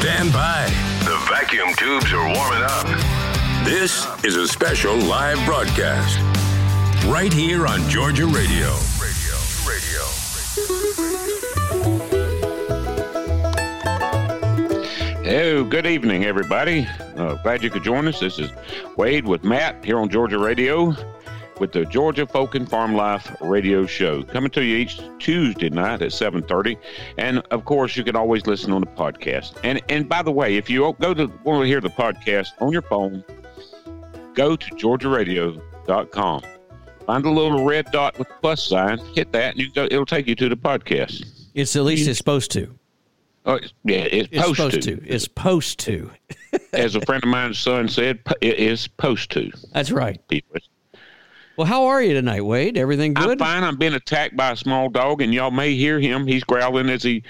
Stand by. The vacuum tubes are warming up. This is a special live broadcast right here on Georgia Radio. Radio, Hello, good evening, everybody. Uh, glad you could join us. This is Wade with Matt here on Georgia Radio with the Georgia Folk and Farm Life radio show coming to you each Tuesday night at 7:30 and of course you can always listen on the podcast. And and by the way, if you go to want to hear the podcast on your phone, go to georgiaradio.com. Find a little red dot with the plus sign, hit that and you go, it'll take you to the podcast. It's at least it's supposed to. Oh, yeah, it's, It's supposed, to. to. It's supposed to. As a friend of mine's son said, it is supposed to. That's right. People. Well, how are you tonight, Wade? Everything good? I'm fine. I'm being attacked by a small dog, and y'all may hear him. He's growling as he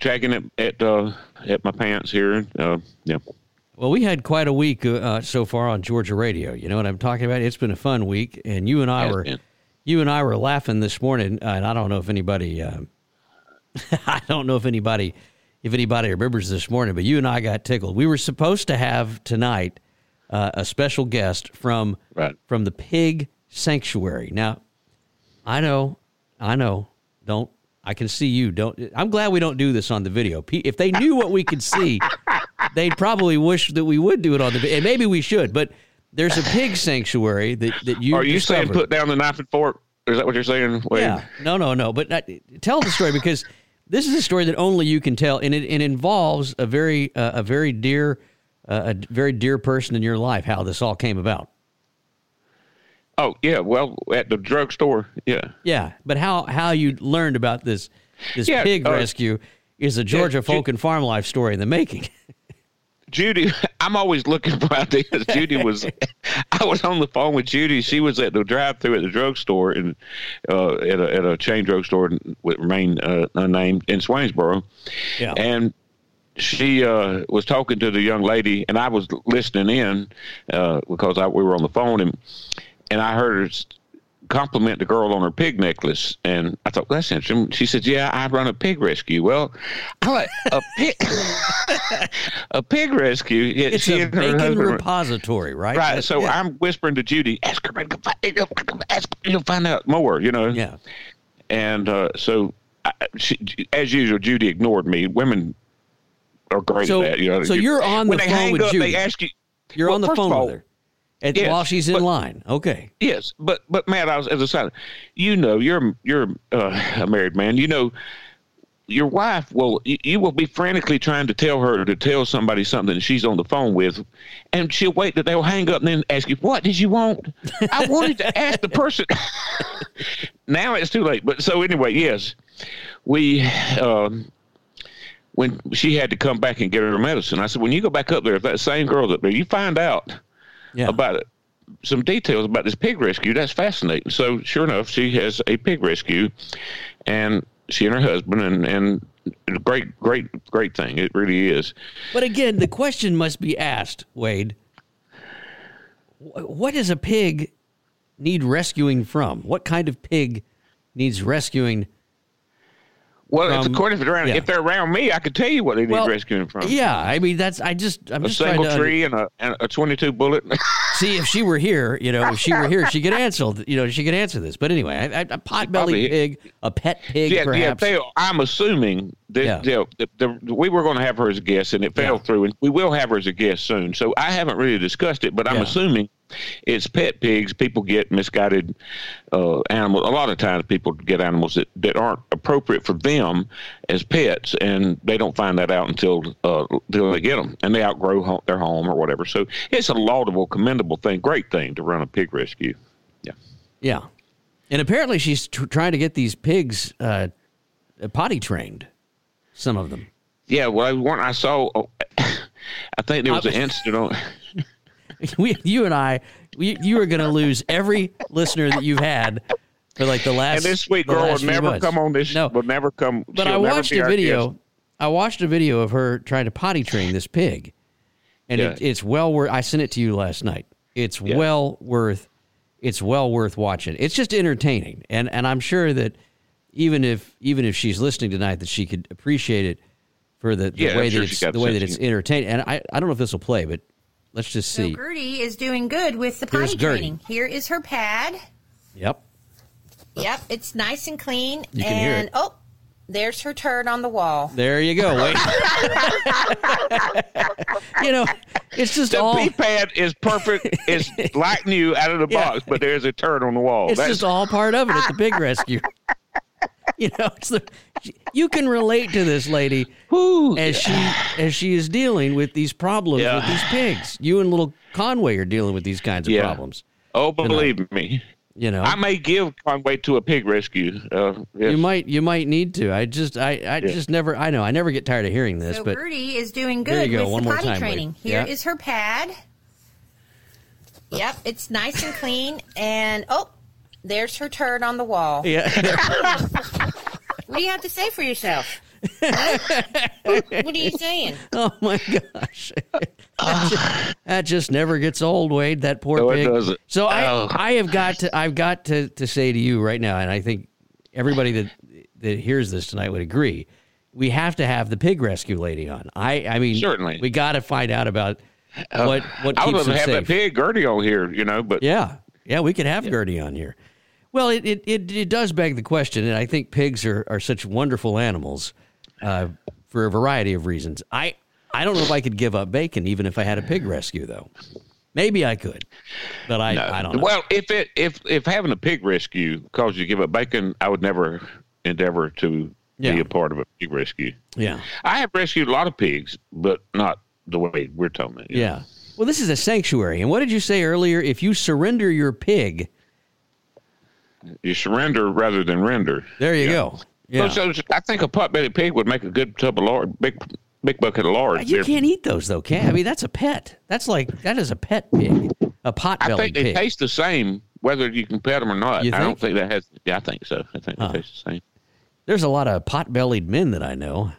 tracking at at, uh, at my pants here. Uh, yeah. Well, we had quite a week uh, so far on Georgia Radio. You know what I'm talking about? It's been a fun week, and you and I were been. you and I were laughing this morning, uh, and I don't know if anybody uh, I don't know if anybody if anybody remembers this morning, but you and I got tickled. We were supposed to have tonight uh, a special guest from Right. from the pig sanctuary. Now, I know, I know. Don't I can see you. Don't. I'm glad we don't do this on the video. If they knew what we could see, they'd probably wish that we would do it on the video. And maybe we should. But there's a pig sanctuary that that you Are you saying put down the knife and fork? Is that what you're saying? Wade? Yeah. No, no, no. But uh, tell the story because this is a story that only you can tell, and it, it involves a very uh, a very dear uh, a very dear person in your life. How this all came about. Oh yeah. Well, at the drugstore. Yeah. Yeah, but how how you learned about this this Yeah, pig uh, rescue is a Georgia Ju- folk and farm life story in the making. Judy, I'm always looking for ideas. Judy was, I was on the phone with Judy. She was at the drive-through at the drugstore and uh, at a at a chain drugstore with remain uh, unnamed in Swainsboro, Yeah. and she uh, was talking to the young lady, and I was listening in uh, because I, we were on the phone, and and I heard her compliment the girl on her pig necklace, and I thought that's interesting. She said, "Yeah, I run a pig rescue." Well, I like a pig, a pig rescue. yeah, It's a bacon husband repository, right? Right. So yeah. I'm whispering to Judy, ask her, ask you'll find out more, you know? yeah. And uh, so, I, she, as usual, Judy ignored me. Women are great So- at that, you know. so you're on the phone with up, Judy. They ask you. You're well, on the phone all, with her and, yes, while she's in but- line. Okay. Yes, but but Matt, I was as a side, you know, you're you're uh, a married man. You know, your wife will you, you will be frantically trying to tell her to tell somebody something she's on the phone with, and she'll wait that they'll hang up and then ask you, "What did you want?" I wanted to ask the person. now it's too late. But so anyway, yes, we. Um, when she had to come back and get her medicine, I said, "When you go back up there, if that same girl's up there, you find out Yeah. about it, some details about this pig rescue. That's fascinating. So sure enough, she has a pig rescue, and she and her husband, and and great, great, great thing. It really is. But again, the question must be asked, Wade. What does a pig need rescuing from? What kind of pig needs rescuing Well, according if they're around, yeah. if they're around me, I could tell you what they need Well, rescuing from. Yeah, I mean that's I just I'm a just trying single to tree and a and a twenty-two bullet. see if she were here. You know, if she were here, she could answer. You know, she could answer this. But anyway, I, I, a potbelly probably- pig, a pet pig, yeah, yeah. perhaps. They, I'm assuming that Yeah. you know, the, the, we were going to have her as a guest, and it fell Yeah. through, and we will have her as a guest soon. So I haven't really discussed it, but I'm Yeah. assuming it's pet pigs. People get misguided uh, animals. A lot of times, people get animals that, that aren't appropriate for them as pets, and they don't find that out until uh, until they get them, and they outgrow ho- their home or whatever. So it's a laudable, commendable thing, great thing to run a pig rescue. Yeah. Yeah, and apparently she's tr- trying to get these pigs uh, potty trained. Some of them. Yeah, well, one I saw, oh, I think there was an incident on. we, you and I, we, you are going to lose every listener that you've had for like the last. And this sweet girl will few never months. come on this. No, will never come. but I watched a video. guest. I watched a video of her trying to potty train this pig, and it, it's well worth. I sent it to you last night. It's Yeah. well worth. It's well worth watching. It's just entertaining, and and I'm sure that even if even if she's listening tonight, that she could appreciate it for the, the Yeah, I'm way sure that she's the way that it's entertaining. And I I don't know if this will play, but let's just So see. Gertie is doing good with the Here's potty Gertie. training. Here is her pad. Yep. Yep, it's nice and clean. You can and hear it. oh, there's her turd on the wall. There you go. Wait. you know, it's just The all. pee pad is perfect. It's like new out of the Yeah. box, but there's a turd on the wall. It's That's- just all part of it at the pig rescue. you know, it's the, you can relate to this lady Whew. as she as she is dealing with these problems Yeah. with these pigs. You and little Conway are dealing with these kinds of Yeah. problems. oh, believe me, You know, I may give Conway to a pig rescue. Uh, yes. you might you might need to. I just I I just never I know I never get tired of hearing this, So but Gertie is doing There good you go. with One the more potty time, training. Lee. Here is Yeah. her pad. Yep, it's nice and clean. And oh, there's her turd on the wall. yeah, What do you have to say for yourself? What, what are you saying? oh my gosh, that, just, that just never gets old, Wade. That poor No, pig. doesn't. So I Oh. I have got to I've got to to say to you right now, and I think everybody that that hears this tonight would agree. We have to have the pig rescue lady on. I I mean Certainly. we got to find out about uh, what what I would keeps love them to have safe. that pig Gertie on here, you know, but Yeah, yeah, we could have Gertie on here. Well, it, it, it, it does beg the question, and I think pigs are, are such wonderful animals uh, for a variety of reasons. I I don't know if I could give up bacon even if I had a pig rescue, though. Maybe I could, but I I don't know. Well, if it if if having a pig rescue caused you to give up bacon, I would never endeavor to Yeah. be a part of a pig rescue. yeah, I have rescued a lot of pigs, but not the way we're talking. about, you know. yeah. Well, this is a sanctuary, and what did you say earlier? If you surrender your pig, You surrender rather than render. there you go. Yeah. So, so I think a pot-bellied pig would make a good tub of lard, big big bucket of lard. Uh, you They're- can't eat those though, can? I mean, that's a pet. That's like that is a pet pig, a pot I bellied think they pig. taste the same whether you can pet them or not. I don't think? that has. Yeah, I think so. I think Huh. they taste the same. There's a lot of pot-bellied men that I know.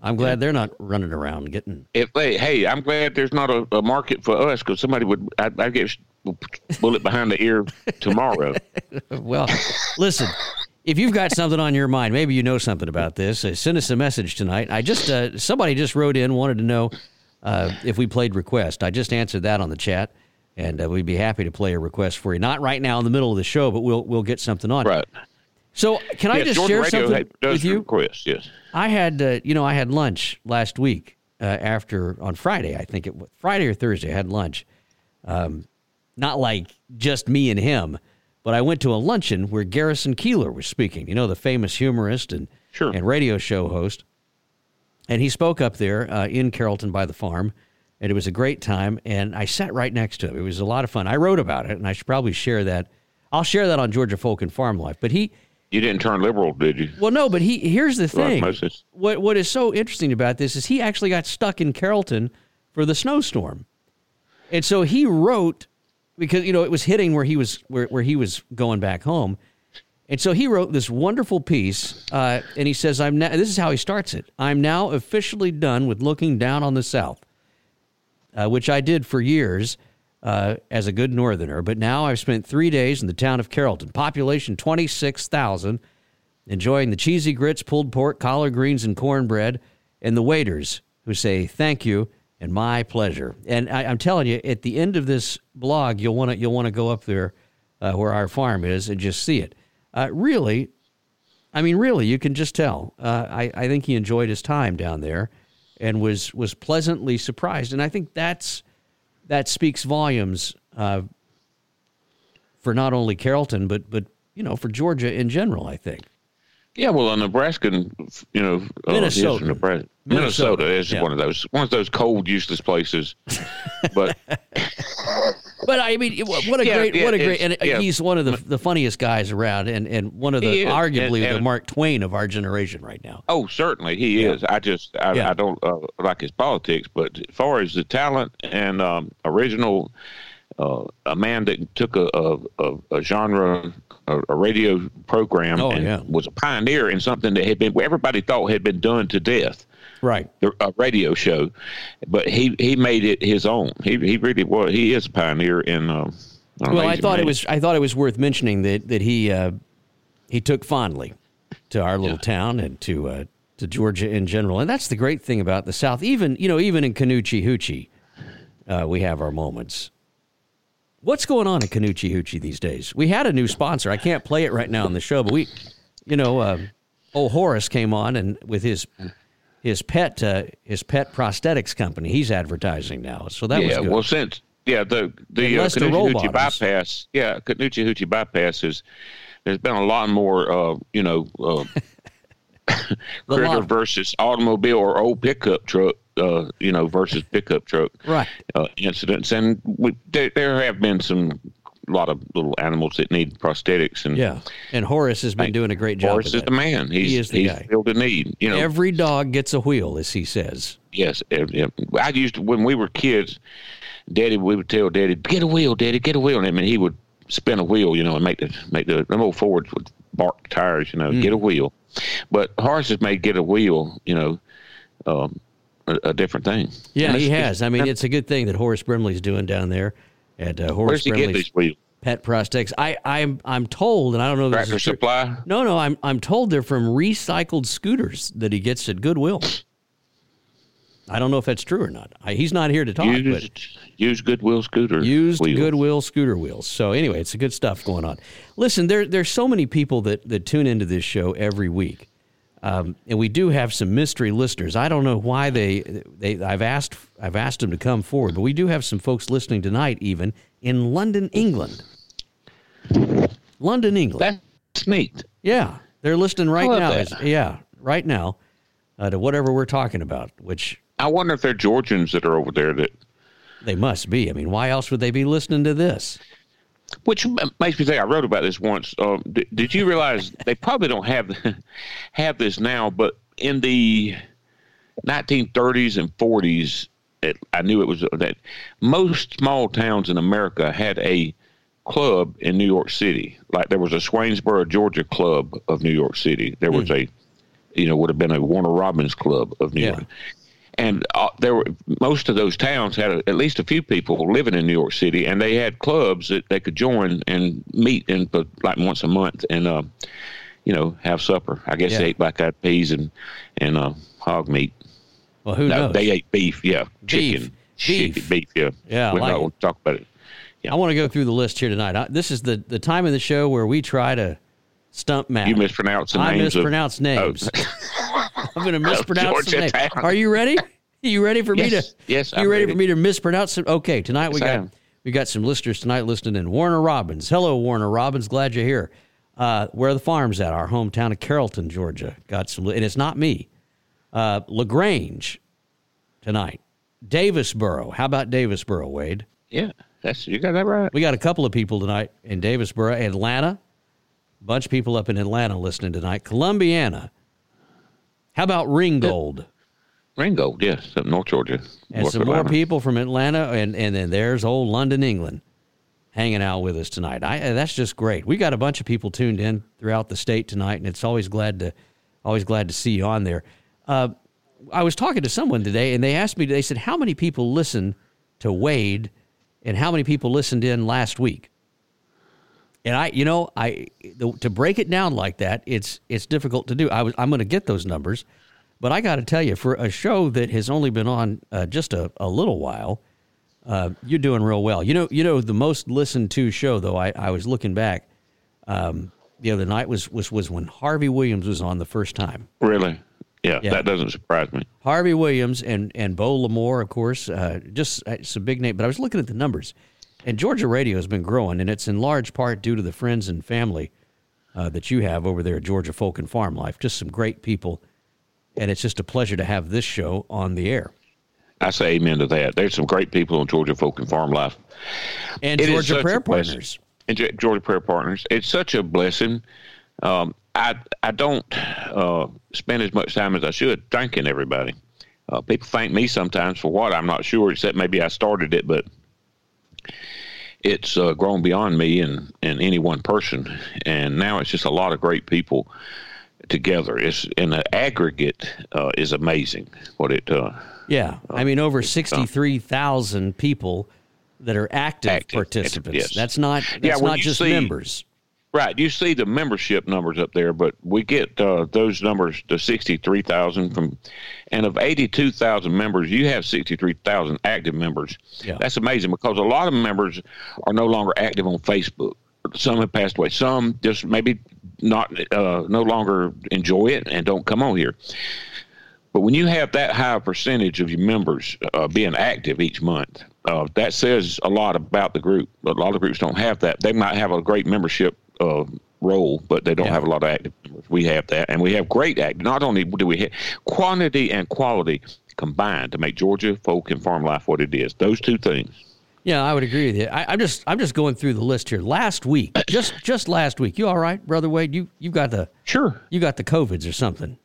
I'm glad they're not running around getting. If they, hey, I'm glad there's not a, a market for us because somebody would. I'd, I'd get bullet behind the ear tomorrow. Well, listen, if you've got something on your mind, maybe you know something about this. Uh, send us a message tonight. I just uh, somebody just wrote in, wanted to know uh, if we played request. I just answered that on the chat, and uh, we'd be happy to play a request for you. Not right now in the middle of the show, but we'll we'll get something on. right. So, can I just Georgia share Radio something does with you? request. Yes. I had, uh, you know, I had lunch last week uh, after on Friday. I think it was Friday or Thursday. I had lunch. Um, not like just me and him, but I went to a luncheon where Garrison Keillor was speaking. You know, the famous humorist and Sure. and radio show host. And he spoke up there uh, in Carrollton by the farm, and it was a great time. And I sat right next to him. It was a lot of fun. I wrote about it, and I should probably share that. I'll share that on Georgia Folk and Farm Life. But he, You didn't turn liberal, did you? well, no, but he here's the thing. What what is so interesting about this is he actually got stuck in Carrollton for the snowstorm, and so he wrote because you know it was hitting where he was where, where he was going back home, and so he wrote this wonderful piece, uh, and he says, "I'm now." This is how he starts it. I'm now officially done with looking down on the South, uh, which I did for years. Uh, as a good northerner, but now I've spent three days in the town of Carrollton, population 26,000, enjoying the cheesy grits, pulled pork, collard greens, and cornbread, and the waiters who say thank you and my pleasure. And I, am telling you, at the end of this blog, you'll want to you'll want to go up there uh, where our farm is and just see it. Uh, really, I mean, really, you can just tell. Uh, I I think he enjoyed his time down there, and was was pleasantly surprised. And I think that's that speaks volumes uh, for not only Carrollton, but but you know for Georgia in general. I think. Yeah, well, a Nebraskan, you know, uh, Minnesota. Nebraska, Minnesota, Minnesota is yeah. one of those one of those cold, useless places. But but I mean, what a yeah, great, yeah, what a great, and he's one of the the funniest guys around, and and one of the arguably and, and, the Mark Twain of our generation right now. Oh, certainly he is. I just I, I don't uh, like his politics, but as far as the talent and um, original uh, a man that took a, a, a genre, a, a, radio program, oh, and yeah. was a pioneer in something that had been everybody thought had been done to death. Right, a radio show, but he he made it his own. He he really was. He is a pioneer in. Uh, well, I thought man. it was I thought it was worth mentioning that that he uh, he took fondly to our little yeah. town and to uh, to Georgia in general, and that's the great thing about the South. Even you know even in Canucci Hoochie, uh, we have our moments. What's going on at Canucci Hoochie these days? We had a new sponsor. I can't play it right now on the show, but we, you know, uh, old Horace came on and with his his pet uh, his pet prosthetics company. He's advertising now, so that yeah, was good. well since yeah the the uh, Canucci Hoochie bypass yeah Canucci Hoochie bypass is there's been a lot more uh, you know uh, critter versus automobile or old pickup truck uh, you know, versus pickup truck right. uh, incidents, and we, there, there have been some a lot of little animals that need prosthetics and yeah. And horace has been doing a great job horace is the man. He's, he is the he's guy. filled a need you know. Every dog gets a wheel as he says. Yes i used to when we were kids daddy we would tell daddy get a wheel daddy get a wheel. And I mean, he would spin a wheel you know and make the make the them old fords with bark tires you know mm. get a wheel but horses may get a wheel you know um, a, a different thing. Yeah, he has. I mean, it's a good thing that Horace Brimley's doing down there at uh, Horace Brimley's Pet Prosthetics. I, I'm I'm told, and I don't know. Tractor this Supply. No, no, I'm I'm told they're from recycled scooters that he gets at Goodwill. I don't know if that's true or not. I, he's not here to talk. Used, but used Goodwill scooter. Used wheels. Goodwill scooter wheels. So anyway, it's a good stuff going on. Listen, there there's so many people that that tune into this show every week. Um, and we do have some mystery listeners. I don't know why they, they I've asked I've asked them to come forward, but we do have some folks listening tonight, even in London, England. London, England. That's neat. Yeah, they're listening right now. As, yeah, right now uh, to whatever we're talking about. Which I wonder if they're Georgians that are over there. That they must be. I mean, why else would they be listening to this? Which makes me think I wrote about this once. Uh, did, did you realize they probably don't have have this now, but in the 1930s and 40s, it, I knew it was uh, that most small towns in America had a club in New York City. Like there was a Swainsboro, Georgia club of New York City. There was mm. a, you know, would have been a Warner Robins club of New yeah. York and uh, there were most of those towns had a, at least a few people living in New York City, and they had clubs that they could join and meet in like once a month and uh, you know have supper. I guess yeah. they ate black eyed peas and and uh, hog meat. Well, who no, knows? They ate beef, yeah, chicken, beef, chicken, beef, yeah. Yeah, we like not talk about it. Yeah. I want to go through the list here tonight. I, this is the the time of the show where we try to stump Matt. You mispronounce the I names. mispronounce of, names. Oh. I'm going to mispronounce names. Are you ready? You ready for yes, me to? Yes, you ready, ready, for me to mispronounce some? Okay, tonight we got we got some listeners tonight listening in. Warner Robins, hello Warner Robins, glad you're here. Uh, where are the farms at? Our hometown of Carrollton, Georgia. Got some, and it's not me. Uh, Lagrange tonight. Davisboro. How about Davisboro, Wade? Yeah, that's you got that right. We got a couple of people tonight in Davisboro, Atlanta. Bunch of people up in Atlanta listening tonight. Columbiana. How about Ringgold? Ringgold, yes, up North Georgia. And North some Atlanta. more people from Atlanta, and, and then there's old London, England, hanging out with us tonight. I, uh, that's just great. We got a bunch of people tuned in throughout the state tonight, and it's always glad to always glad to see you on there. Uh, I was talking to someone today, and they asked me. They said, "How many people listen to Wade, and how many people listened in last week?" And I, you know, I to break it down like that, it's it's difficult to do. I was I'm going to get those numbers, but I got to tell you, for a show that has only been on uh, just a, a little while, uh, you're doing real well. You know, you know the most listened to show though. I, I was looking back um, the other night was was was when Harvey Williams was on the first time. Really? Yeah, Yeah. that doesn't surprise me. Harvey Williams and and Bo Lamore, of course, uh, just uh, it's a big name. But I was looking at the numbers, and Georgia radio has been growing, and it's in large part due to the friends and family uh, that you have over there at Georgia Folk and Farm Life. Just some great people, and it's just a pleasure to have this show on the air. I say amen to that. There's some great people on Georgia Folk and Farm Life. And It Georgia Prayer. Partners. and Georgia Prayer Partners. It's such a blessing. Um, I I don't uh, spend as much time as I should thanking everybody. Uh, people thank me sometimes for what I'm not sure, except maybe I started it, but it's uh, grown beyond me and, and any one person. And now it's just a lot of great people together. It's in the aggregate uh, is amazing what it uh, Yeah, I mean over sixty-three thousand people that are active, Active, participants. yes. That's not that's Yeah, not just see- members. Right. You see the membership numbers up there, but we get uh, those numbers to 63,000 from, and of 82,000 members, you have 63,000 active members. Yeah. That's amazing because a lot of members are no longer active on Facebook. Some have passed away. Some just maybe not, uh, no longer enjoy it and don't come on here. But when you have that high percentage of your members uh, being active each month, uh, that says a lot about the group. But a lot of groups don't have that. They might have a great membership uh, role, but they don't Yeah. have a lot of active members. We have that, and we have great active. Not only do we have quantity and quality combined to make Georgia folk and farm life what it is. Those two things. Yeah, I would agree with you. I, I'm just I'm just going through the list here. Last week, just just last week, you all right, brother Wade? You you got the Sure. you got the covids or something?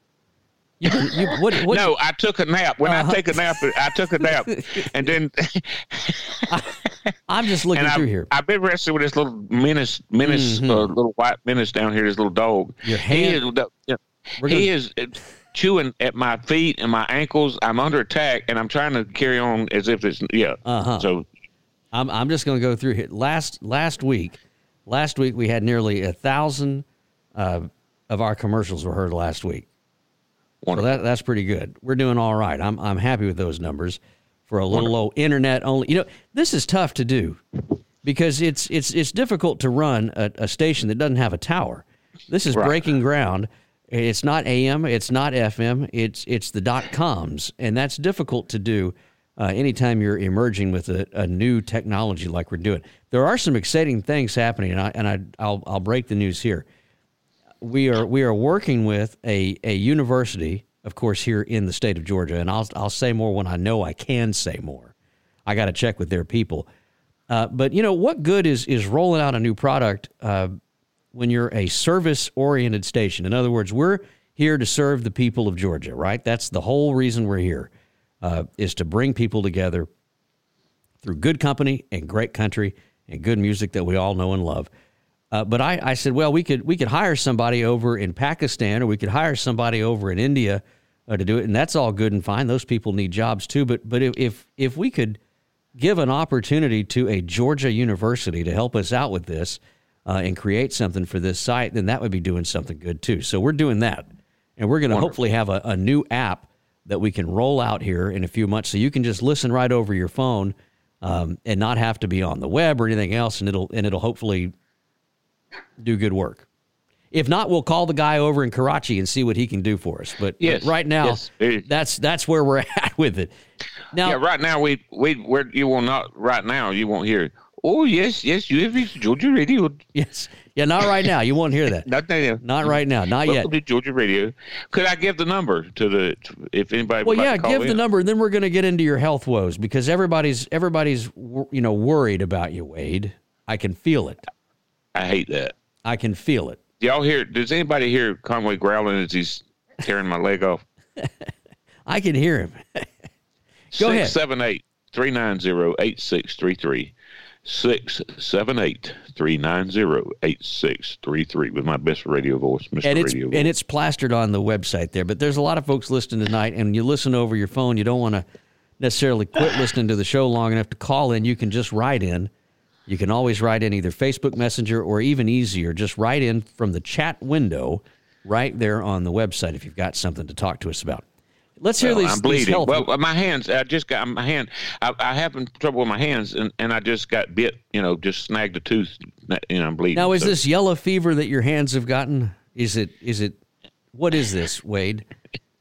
You, you what, what No, I took a nap. When Uh-huh. I take a nap, I took a nap, and then I'm just looking through I've, here. I've been wrestling with this little menace, menace, uh, little white menace down here. This little dog. Mm-hmm. Your He is, yeah, he is uh, chewing at my feet and my ankles. I'm under attack, and I'm trying to carry on as if it's yeah. Uh-huh. So I'm I'm just going to go through here. Last last week, last week we had nearly a thousand uh, of our commercials were heard last week. So that that's pretty good. We're doing all right. I'm I'm happy with those numbers for a little low internet only. You know, this is tough to do because it's it's it's difficult to run a, a station that doesn't have a tower. This is Right. breaking ground. It's not AM, it's not FM, it's it's the dot coms, and that's difficult to do. Uh, anytime you're emerging with a, a new technology like we're doing, there are some exciting things happening, and I and I I'll I'll break the news here we are we are working with a, a university, of course, here in the state of Georgia, and I'll I'll say more when I know I can say more. I got to check with their people. Uh, but you know what good is is rolling out a new product uh, when you're a service oriented station? In other words, we're here to serve the people of Georgia, right? That's the whole reason we're here, uh, is to bring people together through good company and great country and good music that we all know and love. Uh, but I, I said, well, we could we could hire somebody over in Pakistan or we could hire somebody over in India uh, to do it, and that's all good and fine. Those people need jobs too. But but if if, we could give an opportunity to a Georgia university to help us out with this uh, and create something for this site, then that would be doing something good too. So we're doing that, and we're going to hopefully have a, a new app that we can roll out here in a few months, so you can just listen right over your phone um, and not have to be on the web or anything else, and it'll and it'll hopefully do good work. If not, we'll call the guy over in Karachi and see what he can do for us. But, but right now, yes. That's that's where we're at with it. Now, yeah, right now we we we're, you will not right now you won't hear. Oh yes, yes, you have reached Georgia Radio. yes, yeah, not right now. You won't hear that. Not now. Not right now. Not yet. To Georgia Radio. Could I give the number to the to- if anybody? Well, would like yeah, to call give the number, and then we're going to get into your health woes because everybody's everybody's you know worried about you, Wade. I can feel it. I hate that. I can feel it. Y'all hear? Does anybody hear Conway growling as he's tearing my leg off? I can hear him. Go ahead. 678 390 8633. 678 390 8633 with my best radio voice, Mr. and it's Radio Voice. and it's plastered on the website there. But there's a lot of folks listening tonight, and you listen over your phone. You don't want to necessarily quit listening to the show long enough to call in. You can just write in You can always write in either Facebook Messenger or even easier, just write in from the chat window right there on the website if you've got something to talk to us about. Let's hear Well, these. I'm bleeding. health- Well, my hands. I just got my hand. I, I having trouble with my hands, and, and I just got bit. You know, just snagged a tooth. You know, I'm bleeding. now, is So- this yellow fever that your hands have gotten? Is it? Is it? What is this, Wade?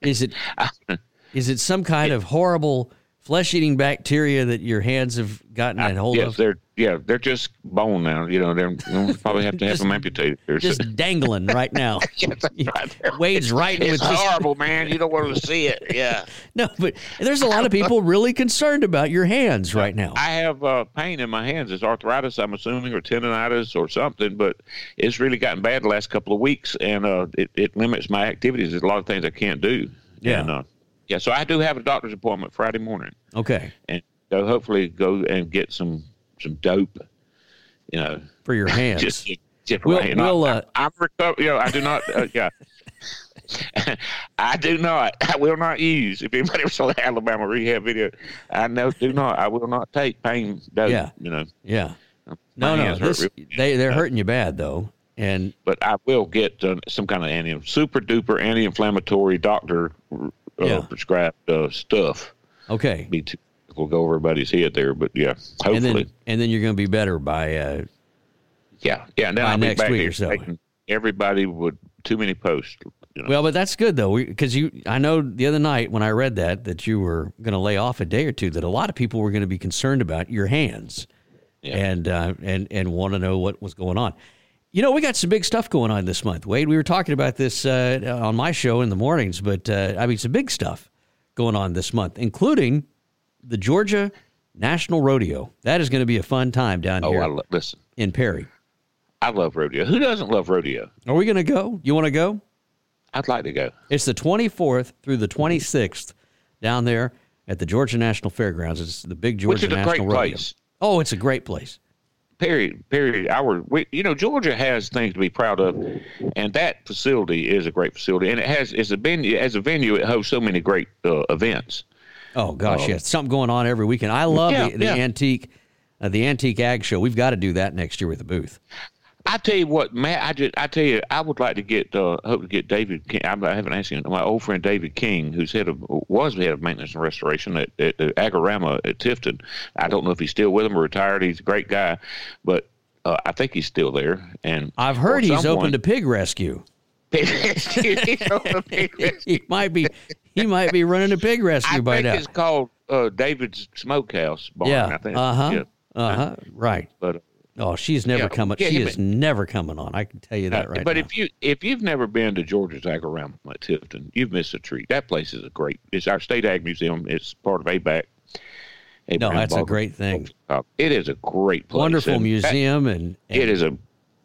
Is it? Is it some kind of horrible flesh-eating bacteria that your hands have gotten a hold yes, of? they're yeah, they're just bone now. You know, they're probably have to have Just- them amputated. Just dangling right now. yes, right there. Wade's writing It's with this- horrible, man. You don't want to see it. Yeah. No, but there's a lot of people really concerned about your hands right now. I have uh, pain in my hands. It's arthritis, I'm assuming, or tendonitis or something, but it's really gotten bad the last couple of weeks, and uh, it, it limits my activities. There's a lot of things I can't do. Yeah. And, uh, yeah, so I do have a doctor's appointment Friday morning, Okay, and so hopefully go and get some some dope, you know, for your hands. just chip We'll-. We'll, uh, I, am recover. You know, I do not. Uh, yeah. I do not. I will not use. If anybody saw the Alabama rehab video, I know do not. I will not take pain dope. Yeah. You know, yeah. my No, no, this, they they're hurting you bad though, and but I will get uh, some kind of anti super duper anti-inflammatory doctor uh, Yeah. prescribed uh, stuff. okay, Be too, we'll go over everybody's head there, but yeah, hopefully, and then and then you're going to be better by. Uh, yeah, yeah. Then by I'll be next back week here or so. everybody would too many posts. You know. well, but that's good though, because you. I know the other night when I read that that you were going to lay off a day or two. That a lot of people were going to be concerned about your hands, Yeah. and uh, and and want to know what was going on. You know, we got some big stuff going on this month, Wade. We were talking about this uh, on my show in the mornings, but uh, I mean, some big stuff going on this month, including the Georgia National Rodeo. That is going to be a fun time down oh, here lo- listen. in Perry. I love rodeo. Who doesn't love rodeo? Are we going to go? You want to go? I'd like to go. It's the 24th through the 26th down there at the Georgia National Fairgrounds. It's the big Georgia Which is a National great Rodeo. place. Oh, it's a great place. Period. Period. Our, we, you know, Georgia has things to be proud of, and that facility is a great facility, and it has it's a venue as a venue. It hosts so many great uh, events. Oh gosh, yeah, something going on every weekend. I love Yeah, the, the yeah. antique, uh, the antique ag show. We've got to do that next year with the booth. I tell you what, Matt. I just I tell you, I would like to get uh, hope to get David. King, I haven't asked him. My old friend David King, who's head of was head of maintenance and restoration at, at, at Agrirama at Tifton. I don't know if he's still with him or retired. He's a great guy, but uh, I think he's still there. And I've heard he's someone- open to pig rescue. He's open pig rescue. He might be, he might be running a pig I rescue by think now. it's called uh, David's Smokehouse Barn. Yeah, I think. uh huh, Yeah. uh huh. Right. But uh, Oh, she's never Yeah, coming. yeah, she yeah, is but- never coming on. I can tell you that right now. but now. if you if you've never been to Georgia's Agrirama at Tifton, you've missed a treat. That place is a great. It's our state ag museum. It's part of ABAC. no, Abraham that's a great thing. Uh, It is a great place. Wonderful and that- museum and, and it is a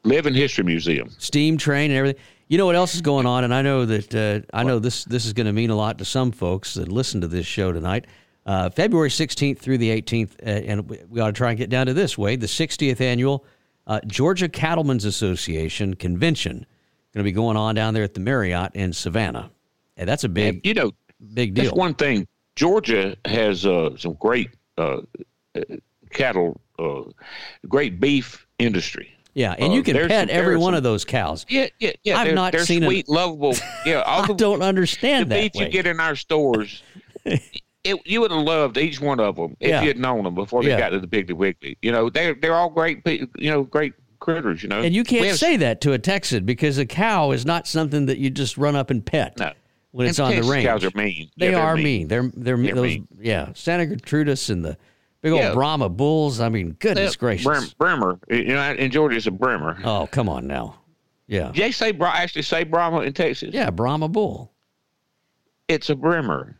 living history museum. steam train and everything. You know what else is going on, and I know that uh, I know this this is going to mean a lot to some folks that listen to this show tonight. Uh, February 16th through the 18th, uh, and we, we ought to try and get down to this way: the 60th annual uh, Georgia Cattlemen's Association convention going to be going on down there at the Marriott in Savannah, and that's a big you know, big deal. that's one thing. Georgia has uh, some great uh, uh, cattle, uh, great beef industry. yeah, and uh, you can there's pet every one of those cows. Yeah, yeah, yeah. I've they're, not they're seen an- sweet, lovable. Yeah, all I the don't the understand The beef you get in our stores. It, you would have loved each one of them if Yeah. you had known them before they Yeah. got to the Big Wiggly. You know, they're they're all great, you know, great critters. You know, And you can't have- say that to a Texan because a cow is not something that you just run up and pet No. when it's And on the range. Cows are mean. They Yeah, are mean. They're they're, They're those mean. yeah. Santa Gertrudis and the big old. Brahma bulls. I mean, goodness gracious. Brim, Bremer. You know, in Georgia, it's a Bremer. Oh come on now. Yeah. They say actually say Brahma in Texas? Yeah, Brahma bull. It's a Bremer.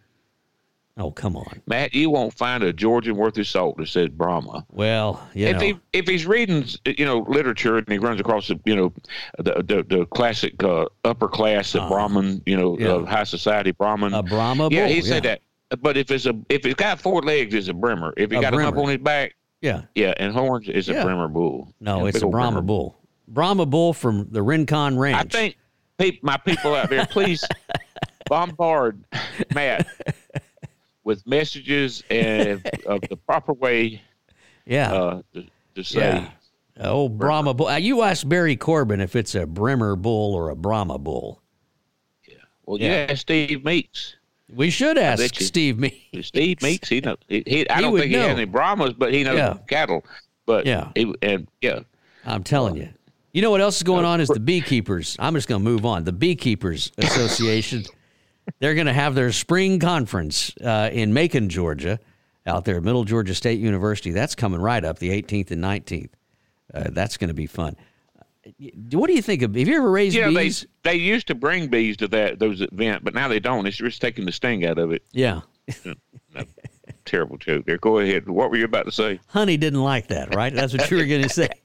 Oh come on. Matt, you won't find a Georgian worth his salt that says Brahma. Well, you if know. he if he's reading you know literature and he runs across the you know the the, the classic uh, upper class the Brahmin you know Yeah. uh, high society Brahmin A Brahma yeah bull, he said yeah. that but if it's a if it's got four legs it's a brimmer if he A got a hump brimmer. on his back yeah. yeah and horns it's Yeah. a brimmer bull No, it's a Brahma brimmer. bull. Brahma bull from the Rincon Ranch. I think my people out there please bombard Matt with messages and of the proper way Yeah. uh, to, to say. Yeah. Oh, Brahma bull. Uh, You ask Barry Corbin if it's a Bremer bull or a Brahma bull. Yeah. Well, Yeah. yeah, Steve Meeks. We should ask you- Steve me. Steve Meeks, he know. He, he, I He don't think he has any Brahmas, but he knows Yeah. cattle. But Yeah. he, and yeah, I'm telling you. You know what else is going on is the beekeepers. I'm just going to move on. The Beekeepers Association. They're going to have their spring conference uh, in Macon, Georgia, out there at Middle Georgia State University. That's coming right up, the 18th and 19th. Uh, that's going to be fun. Uh, What do you think of? Have you ever raised you know, they bees? they used to bring bees to that those event, but now they don't. It's just taking the sting out of it. yeah. Terrible joke there. Go ahead. What were you about to say? Honey didn't like that, right? That's what you were going to say.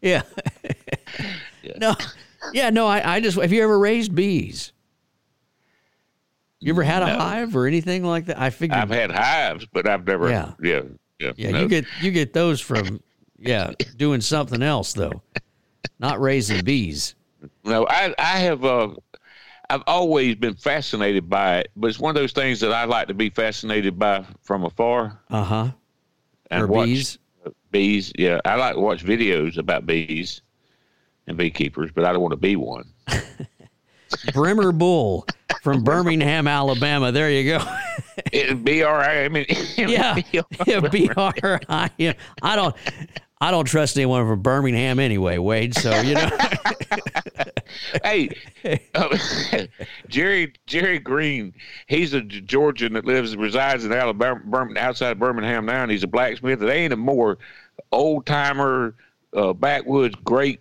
Yeah. No. Yeah, no, I, I just have you ever raised bees? You ever had a No. hive or anything like that? I figured I've had hives, but I've never. Yeah. Yeah, yeah, Yeah, no. you get you get those from yeah, doing something else though. Not raising bees. No, I I have uh I've always been fascinated by it, but it's one of those things that I like to be fascinated by from afar Uh-huh. and Or watch bees. bees. Yeah, I like to watch videos about bees and beekeepers, but I don't want to be one. Brimmer Bull from Birmingham, Alabama. There you go. It'd be all right. I mean, yeah. R I M. I don't I don't trust anyone from Birmingham anyway, Wade. So, you know. hey, uh, Jerry Jerry Green, he's a Georgian that lives resides in Alabama, Bir- outside Birmingham now, and he's a blacksmith. There ain't a more old timer, uh, backwoods, great,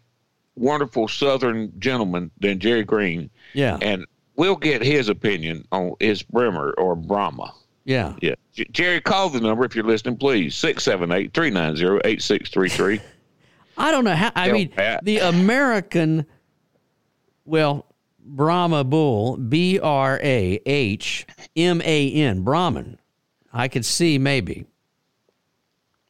wonderful Southern gentleman than Jerry Green. Yeah. and we'll get his opinion on is Bremer or Brahma. Yeah. Yeah, J- Jerry, call the number if you're listening, please. 678 390 8633. I don't know how. I Tell mean, Pat. the American, well, Brahma Bull, B R A H M A N, Brahman. I could see maybe.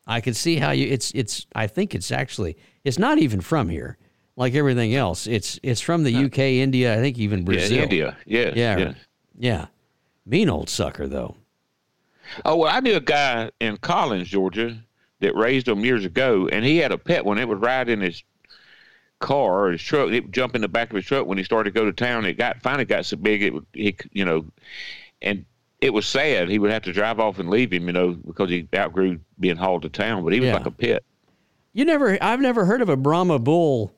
I could see how you. It's it's. I think it's actually. It's not even from here, like everything else. It's it's from the UK, India. I think even Brazil. Yeah, India. Yeah, Yeah. yeah. Yeah. Mean old sucker though. Oh well, I knew a guy in Collins, Georgia, that raised them years ago, and he had a pet one. It would ride in his car or his truck. It would jump in the back of his truck when he started to go to town. It got finally got so big it would, he, you know, and it was sad. He would have to drive off and leave him, you know, because he outgrew being hauled to town. But he was Yeah. like a pet. You never. I've never heard of a Brahma Bull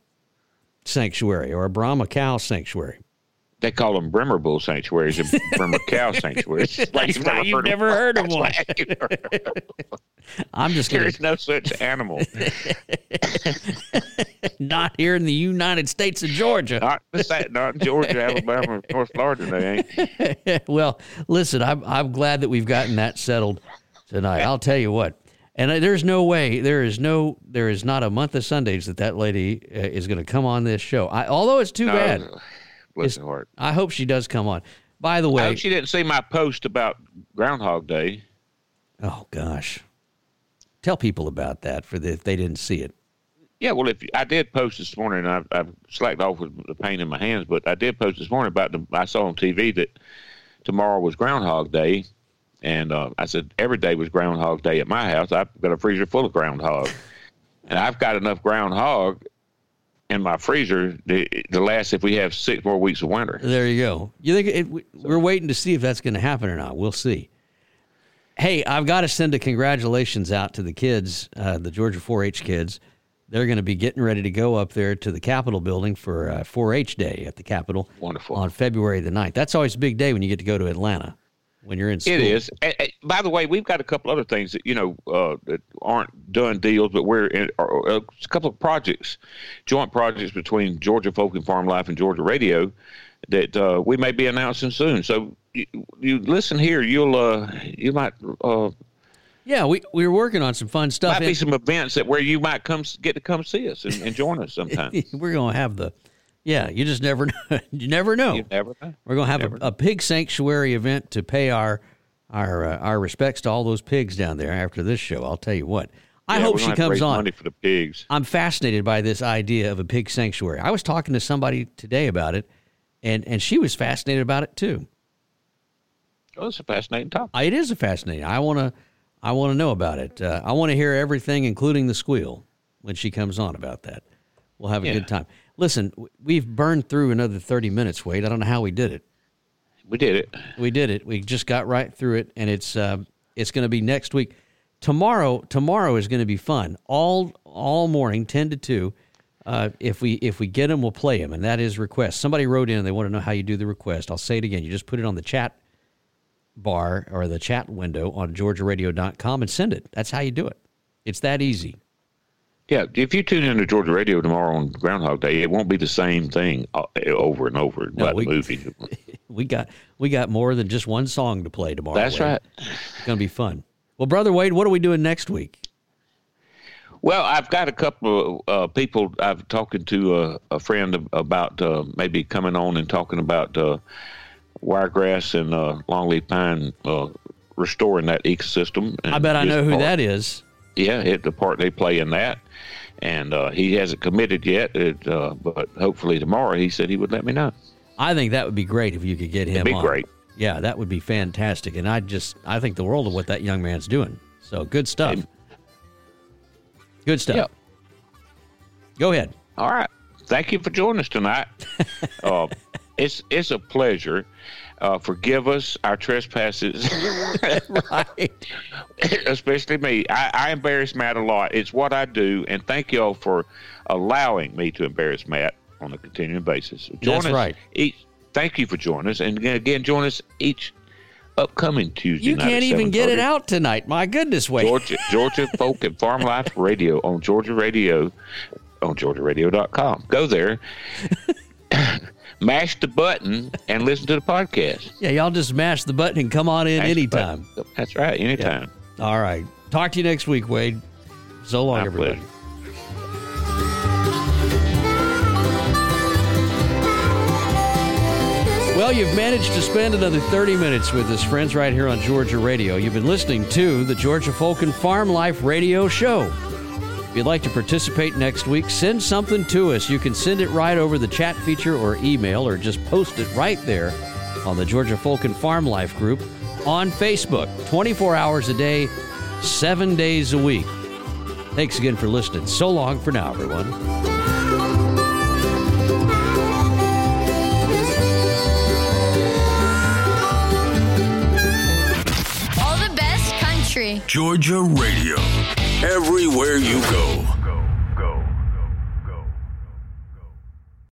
sanctuary or a Brahma cow sanctuary. They call them Bremer Bull sanctuaries and Bremer cow sanctuaries. Like That's why you've never heard of one. I'm just There gonna no such animal. not here in the United States of Georgia. not, not in Georgia, Alabama, or North Florida. They ain't. well, listen, I'm I'm glad that we've gotten that settled tonight. I'll tell you what. And there's no way, there is no, there is not a month of Sundays that that lady uh, is going to come on this show. I, although it's too bad, No, bless her heart. I hope she does come on. By the I way, hope she didn't see my post about Groundhog Day. oh gosh, tell people about that for the, if they didn't see it. Yeah, well, if I did post this morning, I've, I've slacked off with the pain in my hands, but I did post this morning about the. I saw on TV that tomorrow was Groundhog Day, and uh, I said every day was Groundhog Day at my house. I've got a freezer full of groundhog, and I've got enough groundhog in my freezer to, to last if we have six more weeks of winter. There you go. You think it, we- we're waiting to see if that's going to happen or not? We'll see. Hey, I've got to send a congratulations out to the kids, uh, the Georgia 4-H kids. They're going to be getting ready to go up there to the Capitol building for uh, 4-H Day at the Capitol Wonderful. on February the 9th. That's always a big day when you get to go to Atlanta when you're in school. It is. And, and by the way, we've got a couple other things that you know uh, that aren't done deals, but we're in or, uh, a couple of projects, joint projects between Georgia Folk and Farm Life and Georgia Radio that uh, we may be announcing soon. So you, you listen here, you'll uh, you might uh, Yeah, we, we were working on some fun stuff. might be And some events that where you might come get to come see us and, and join us sometime. we're going to have the, yeah, you just never know. you never know. you never know. We're going to have a, a pig sanctuary event to pay our our uh, our respects to all those pigs down there after this show. I'll tell you what. I Yeah, hope she gonna comes on. money for the pigs. I'm fascinated by this idea of a pig sanctuary. I was talking to somebody today about it, and and she was fascinated about it too. Oh, it's a fascinating topic. It is a fascinating. I want to I want to know about it. Uh, I want to hear everything, including the squeal, when she comes on about that. We'll have a Yeah. good time. Listen, we've burned through another 30 minutes, Wade. I don't know how we did it. We did it. We did it. We just got right through it, and it's uh, it's going to be next week. Tomorrow, tomorrow is going to be fun. All all morning, ten to two. Uh, if we if we get them, we'll play them, and that is request. Somebody wrote in; they want to know how you do the request. I'll say it again. You just put it on the chat bar or the chat window on georgiaradio.com and send it. That's how you do it. It's that easy. Yeah, if you tune into Georgia Radio tomorrow on Groundhog Day, it won't be the same thing uh, over and over about we- the movie. We got we got more than just one song to play tomorrow. That's Wade. right. It's going to be fun. Well, brother Wade, what are we doing next week? Well, I've got a couple of uh, people I've talking to uh, a friend about uh, maybe coming on and talking about uh, wiregrass and uh, longleaf pine uh, restoring that ecosystem. I bet I know who that is. Yeah, it, the part they play in that. And uh, he hasn't committed yet, it, uh, but hopefully tomorrow he said he would let me know. I think that would be great if you could get him be on. great. Yeah, that would be fantastic. And I just I think the world of what that young man's doing. So good stuff. Hey. Good stuff. Yeah. Go ahead. All right. Thank you for joining us tonight. uh, it's it's a pleasure. Uh, forgive us our trespasses, Right. especially me. I, I embarrass Matt a lot. It's what I do, and thank you all for allowing me to embarrass Matt on a continuing basis. Join That's us right. Each, thank you for joining us, and again, join us each upcoming Tuesday. You night at can't even get it out tonight. My goodness, wait. Georgia, Georgia Folk and Farm Life Radio on Georgia Radio on GeorgiaRadio.com. Go there, mash the button, and listen to the podcast. Yeah, y'all just mash the button and come on in Mash anytime. That's right, anytime. All right. Talk to you next week, Wade. So long, My everybody. pleasure. Well, you've managed to spend another 30 minutes with us, friends, right here on Georgia Radio. You've been listening to the Georgia Folk and Farm Life Radio Show. If you'd like to participate next week, send something to us. You can send it right over the chat feature or email, or just post it right there on the Georgia Folk and Farm Life group on Facebook, 24 hours a day, seven days a week. Thanks again for listening. So long for now, everyone. All the best country. Georgia Radio. Everywhere you go.